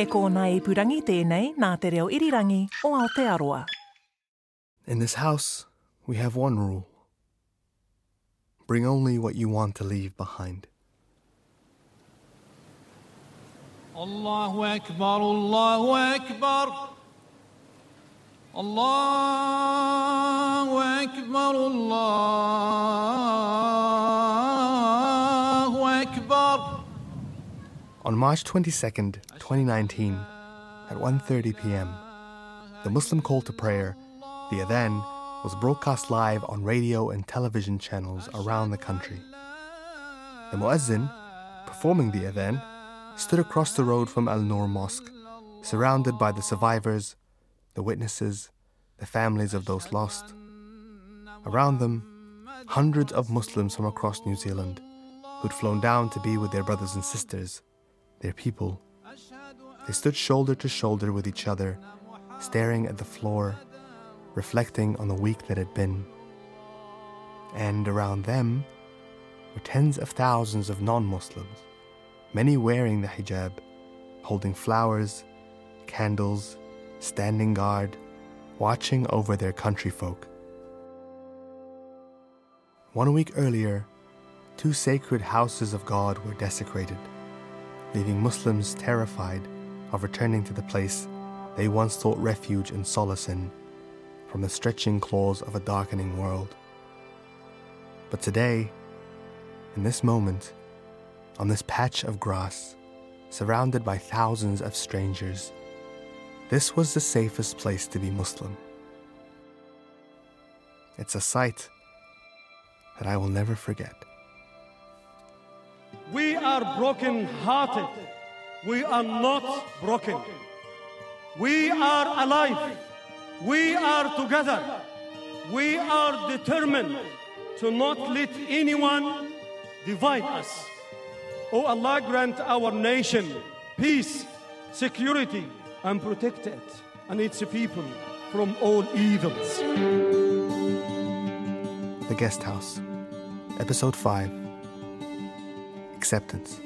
He kōna i purangi tēnei nā te reo irirangi o Aotearoa. In this house, we have one rule. Bring only what you want to leave behind. Allahu Akbar, Allahu Akbar. Allahu Akbar, Allahu Akbar. On March 22nd, 2019, at 1:30 p.m., the Muslim call to prayer, the adhan, was broadcast live on radio and television channels around the country. The muezzin, performing the adhan, stood across the road from Al Noor Mosque, surrounded by the survivors, the witnesses, the families of those lost. Around them, hundreds of Muslims from across New Zealand who'd flown down to be with their brothers and sisters, their people. They stood shoulder to shoulder with each other, staring at the floor, reflecting on the week that had been. And around them were tens of thousands of non Muslims, many wearing the hijab, holding flowers, candles, standing guard, watching over their countryfolk. One week earlier, two sacred houses of God were desecrated, leaving Muslims terrified of returning to the place they once sought refuge and solace in from the stretching claws of a darkening world. But today, in this moment, on this patch of grass, surrounded by thousands of strangers, this was the safest place to be Muslim. It's a sight that I will never forget. We are broken hearted. We are not broken. We are alive. We are together. We are determined to not let anyone divide us. Oh Allah, grant our nation peace, security, and protect it and its people from all evils. The Guest House, Episode 5 Acceptance.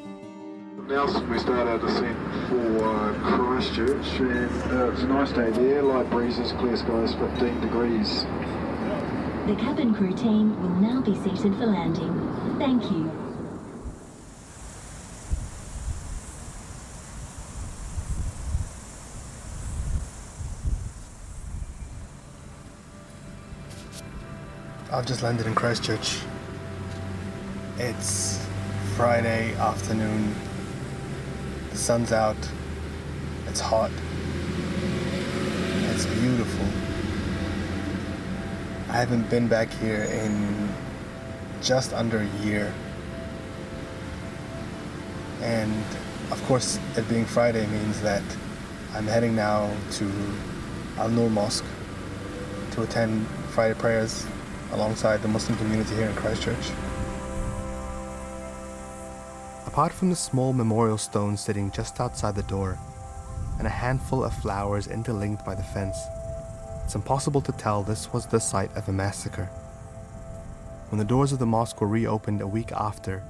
Now we start our descent for uh, Christchurch, and uh, it's a nice day there. Light breezes, clear skies, 15 degrees. The cabin crew team will now be seated for landing. Thank you. I've just landed in Christchurch. It's Friday afternoon. The sun's out. It's hot. It's beautiful. I haven't been back here in just under a year. And of course, it being Friday means that I'm heading now to Al Noor Mosque to attend Friday prayers alongside the Muslim community here in Christchurch. Apart from the small memorial stone sitting just outside the door and a handful of flowers interlinked by the fence, it's impossible to tell this was the site of a massacre. When the doors of the mosque were reopened a week after,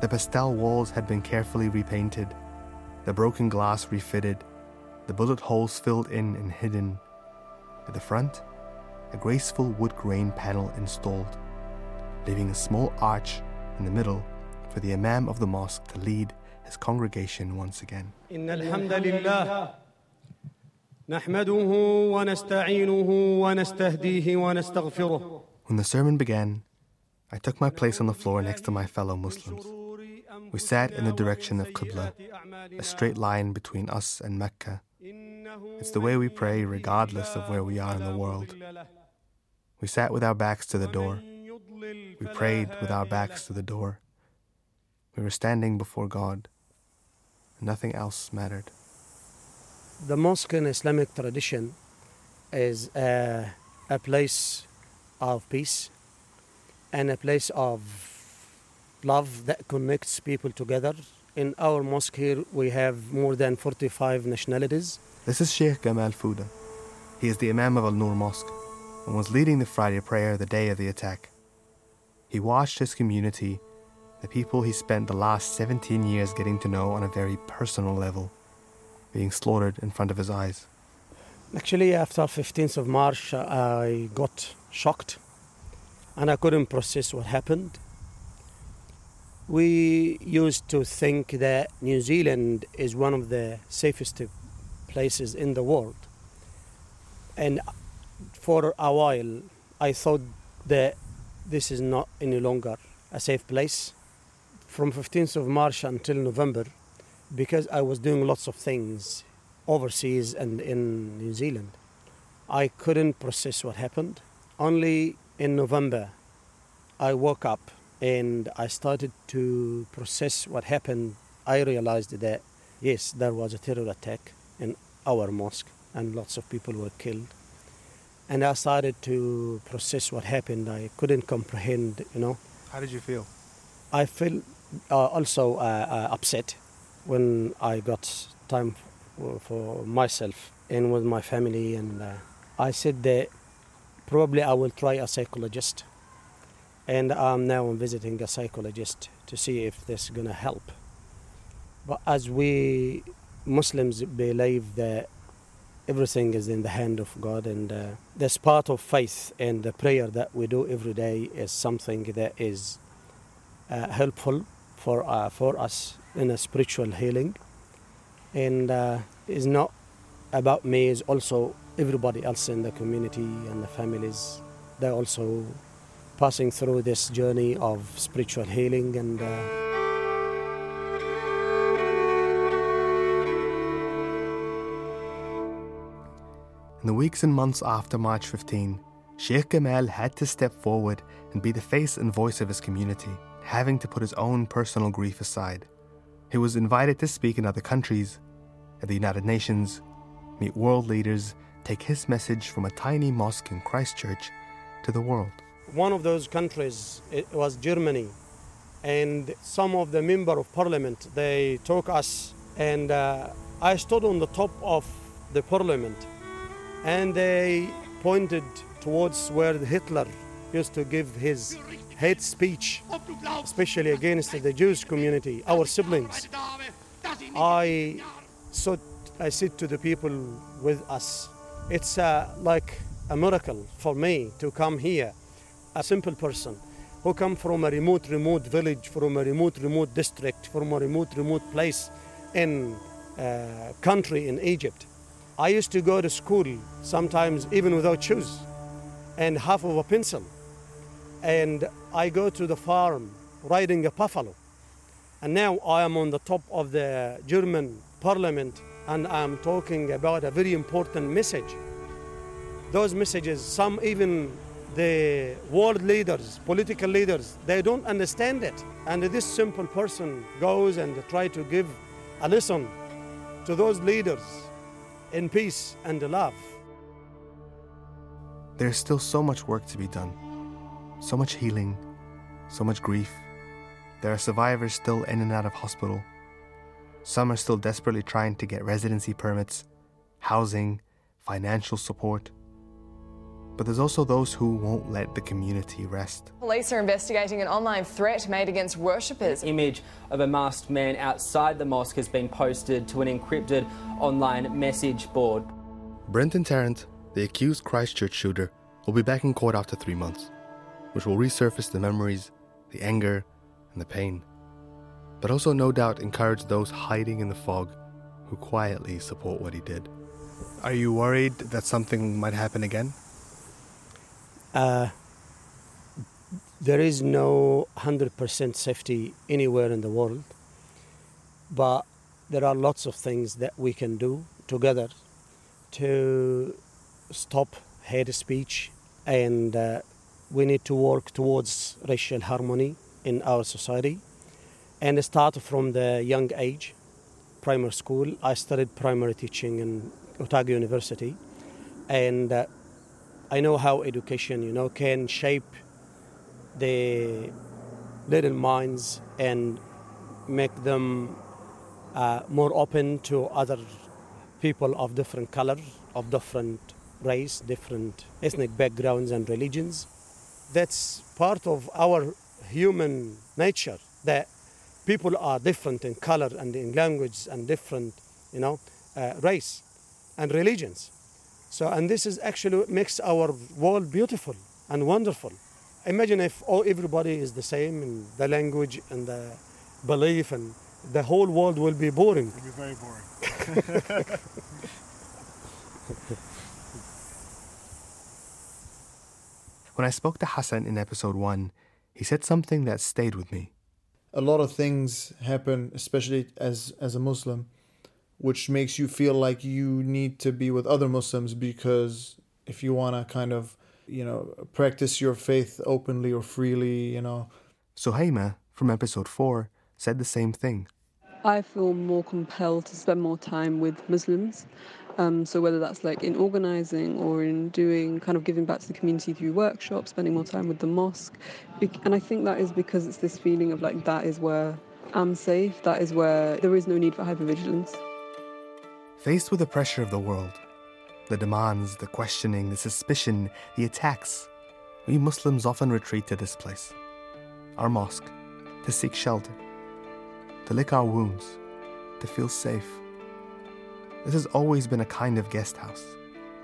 the pastel walls had been carefully repainted, the broken glass refitted, the bullet holes filled in and hidden. At the front, a graceful wood grain panel installed, leaving a small arch in the middle for the Imam of the mosque to lead his congregation once again. إن الحمد لله نحمده ونستعينه ونستهديه ونستغفره When the sermon began, I took my place on the floor next to my fellow Muslims. We sat in the direction of Qibla, a straight line between us and Mecca. It's the way we pray regardless of where we are in the world. We sat with our backs to the door. We prayed with our backs to the door. We were standing before God. Nothing else mattered. The mosque in Islamic tradition is a, a place of peace and a place of love that connects people together. In our mosque here, we have more than 45 nationalities. This is Sheikh Gamal Fouda. He is the Imam of Al Noor Mosque and was leading the Friday prayer the day of the attack. He watched his community, the people he spent the last 17 years getting to know on a very personal level, being slaughtered in front of his eyes. Actually, after 15th of March, uh, I got shocked and I couldn't process what happened. We used to think that New Zealand is one of the safest places in the world. And for a while, I thought that this is not any longer a safe place. From 15th of March until November, because I was doing lots of things overseas and in New Zealand, I couldn't process what happened. Only in November, I woke up and I started to process what happened. I realized that yes, there was a terror attack in our mosque and lots of people were killed. And I started to process what happened. I couldn't comprehend, you know. How did you feel? I felt uh, also uh, uh, upset when I got time for, myself and with my family. And uh, I said that probably I will try a psychologist. And I'm now visiting a psychologist to see if this is going to help. But as we Muslims believe that everything is in the hand of God, and uh, this part of faith and the prayer that we do every day is something that is uh, helpful for uh, for us in a spiritual healing, and uh, is not about me. Is also everybody else in the community and the families. They're also passing through this journey of spiritual healing and. Uh, In the weeks and months after March 15, Sheikh Gamal had to step forward and be the face and voice of his community, having to put his own personal grief aside. He was invited to speak in other countries, at the United Nations, meet world leaders, take his message from a tiny mosque in Christchurch to the world. One of those countries was Germany, and some of the member of parliament they took us, and uh, I stood on the top of the parliament, and they pointed towards where Hitler used to give his hate speech, especially against the Jewish community, our siblings. I so I said to the people with us, it's uh, like a miracle for me to come here, a simple person who come from a remote, remote village, from a remote, remote district, from a remote, remote place in uh, country in Egypt. I used to go to school sometimes even without shoes and half of a pencil. And I go to the farm riding a buffalo. And now I am on the top of the German parliament and I'm talking about a very important message. Those messages, some even the world leaders, political leaders, they don't understand it. And this simple person goes and try to give a lesson to those leaders in peace and love. There's still so much work to be done, so much healing, so much grief. There are survivors still in and out of hospital. Some are still desperately trying to get residency permits, housing, financial support. But there's also those who won't let the community rest. Police are investigating an online threat made against worshippers. An image of a masked man outside the mosque has been posted to an encrypted online message board. Brenton Tarrant, the accused Christchurch shooter, will be back in court after three months, which will resurface the memories, the anger, and the pain, but also no doubt encourage those hiding in the fog who quietly support what he did. Are you worried that something might happen again? Uh, there is no 100% safety anywhere in the world, but there are lots of things that we can do together to stop hate speech, and uh, we need to work towards racial harmony in our society. and start from the young age, primary school. I studied primary teaching in Otago University, and uh, I know how education, you know, can shape the little minds and make them uh, more open to other people of different color, of different race, different ethnic backgrounds and religions. That's part of our human nature that people are different in color and in language and different, you know, uh, race and religions. So, and this is actually makes our world beautiful and wonderful. Imagine if all, everybody is the same in the language and the belief, and the whole world will be boring. It'd be very boring. When I spoke to Hassan in episode 1, he said something that stayed with me. A lot of things happen, especially as, as a Muslim, which makes you feel like you need to be with other Muslims because if you want to kind of, you know, practice your faith openly or freely, you know. Suhaima, from episode 4, said the same thing. I feel more compelled to spend more time with Muslims. Um, so whether that's like in organising or in doing kind of giving back to the community through workshops, spending more time with the mosque, and I think that is because it's this feeling of like that is where I'm safe. That is where there is no need for hypervigilance. Faced with the pressure of the world, the demands, the questioning, the suspicion, the attacks, we Muslims often retreat to this place, our mosque, to seek shelter, to lick our wounds, to feel safe. This has always been a kind of guest house,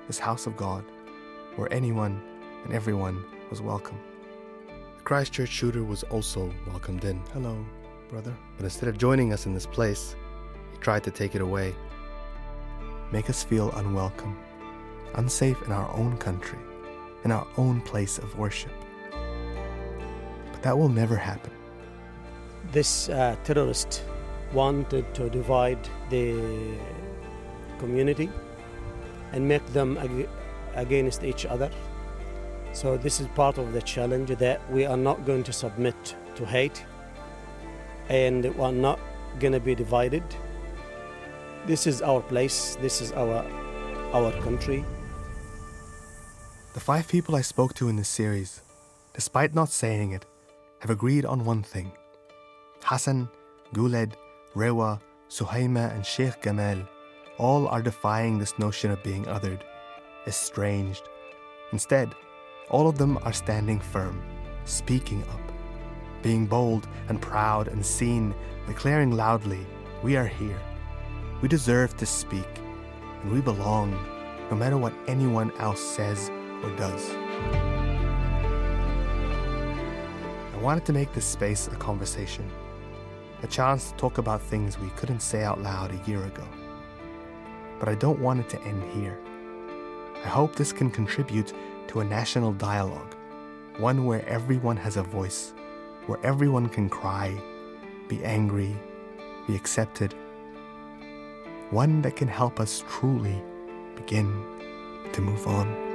this house of God, where anyone and everyone was welcome. The Christchurch shooter was also welcomed in. Hello, brother. But instead of joining us in this place, he tried to take it away, make us feel unwelcome, unsafe in our own country, in our own place of worship. But that will never happen. This uh, terrorist wanted to divide the community and make them ag- against each other. So, this is part of the challenge that we are not going to submit to hate and we are not going to be divided. This is our place, this is our, our country. The five people I spoke to in this series, despite not saying it, have agreed on one thing. Hassan, Guled, Rewa, Suhaima, and Sheikh Gamal all are defying this notion of being othered, estranged. Instead, all of them are standing firm, speaking up, being bold and proud and seen, declaring loudly, We are here. We deserve to speak, and we belong, no matter what anyone else says or does. I wanted to make this space a conversation, a chance to talk about things we couldn't say out loud a year ago. But I don't want it to end here. I hope this can contribute to a national dialogue, one where everyone has a voice, where everyone can cry, be angry, be accepted, one that can help us truly begin to move on.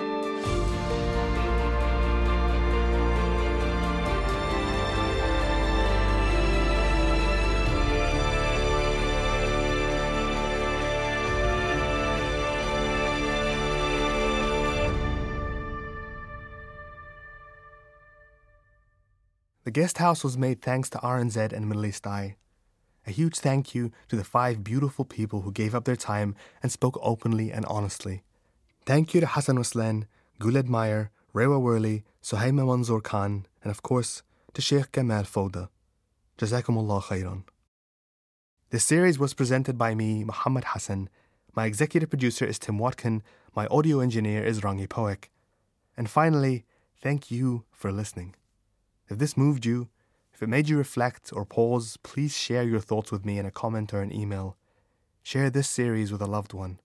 Guest house was made thanks to RNZ and Middle East Eye. A huge thank you to the five beautiful people who gave up their time and spoke openly and honestly. Thank you to Hassan Ruslan, Guled Mire, Rewa Worley, Suhaima Manzoor Khan, and of course to Sheikh Gamal Fouda. Jazakumullah khairan. This series was presented by me, Muhammad Hassan. My executive producer is Tim Watkin. My audio engineer is Rangi Poek. And finally, thank you for listening. If this moved you, if it made you reflect or pause, please share your thoughts with me in a comment or an email. Share this series with a loved one.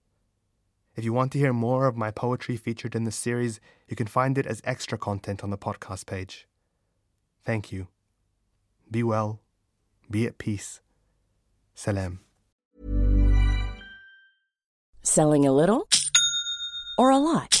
If you want to hear more of my poetry featured in this series, you can find it as extra content on the podcast page. Thank you. Be well. Be at peace. Salam. Selling a little or a lot?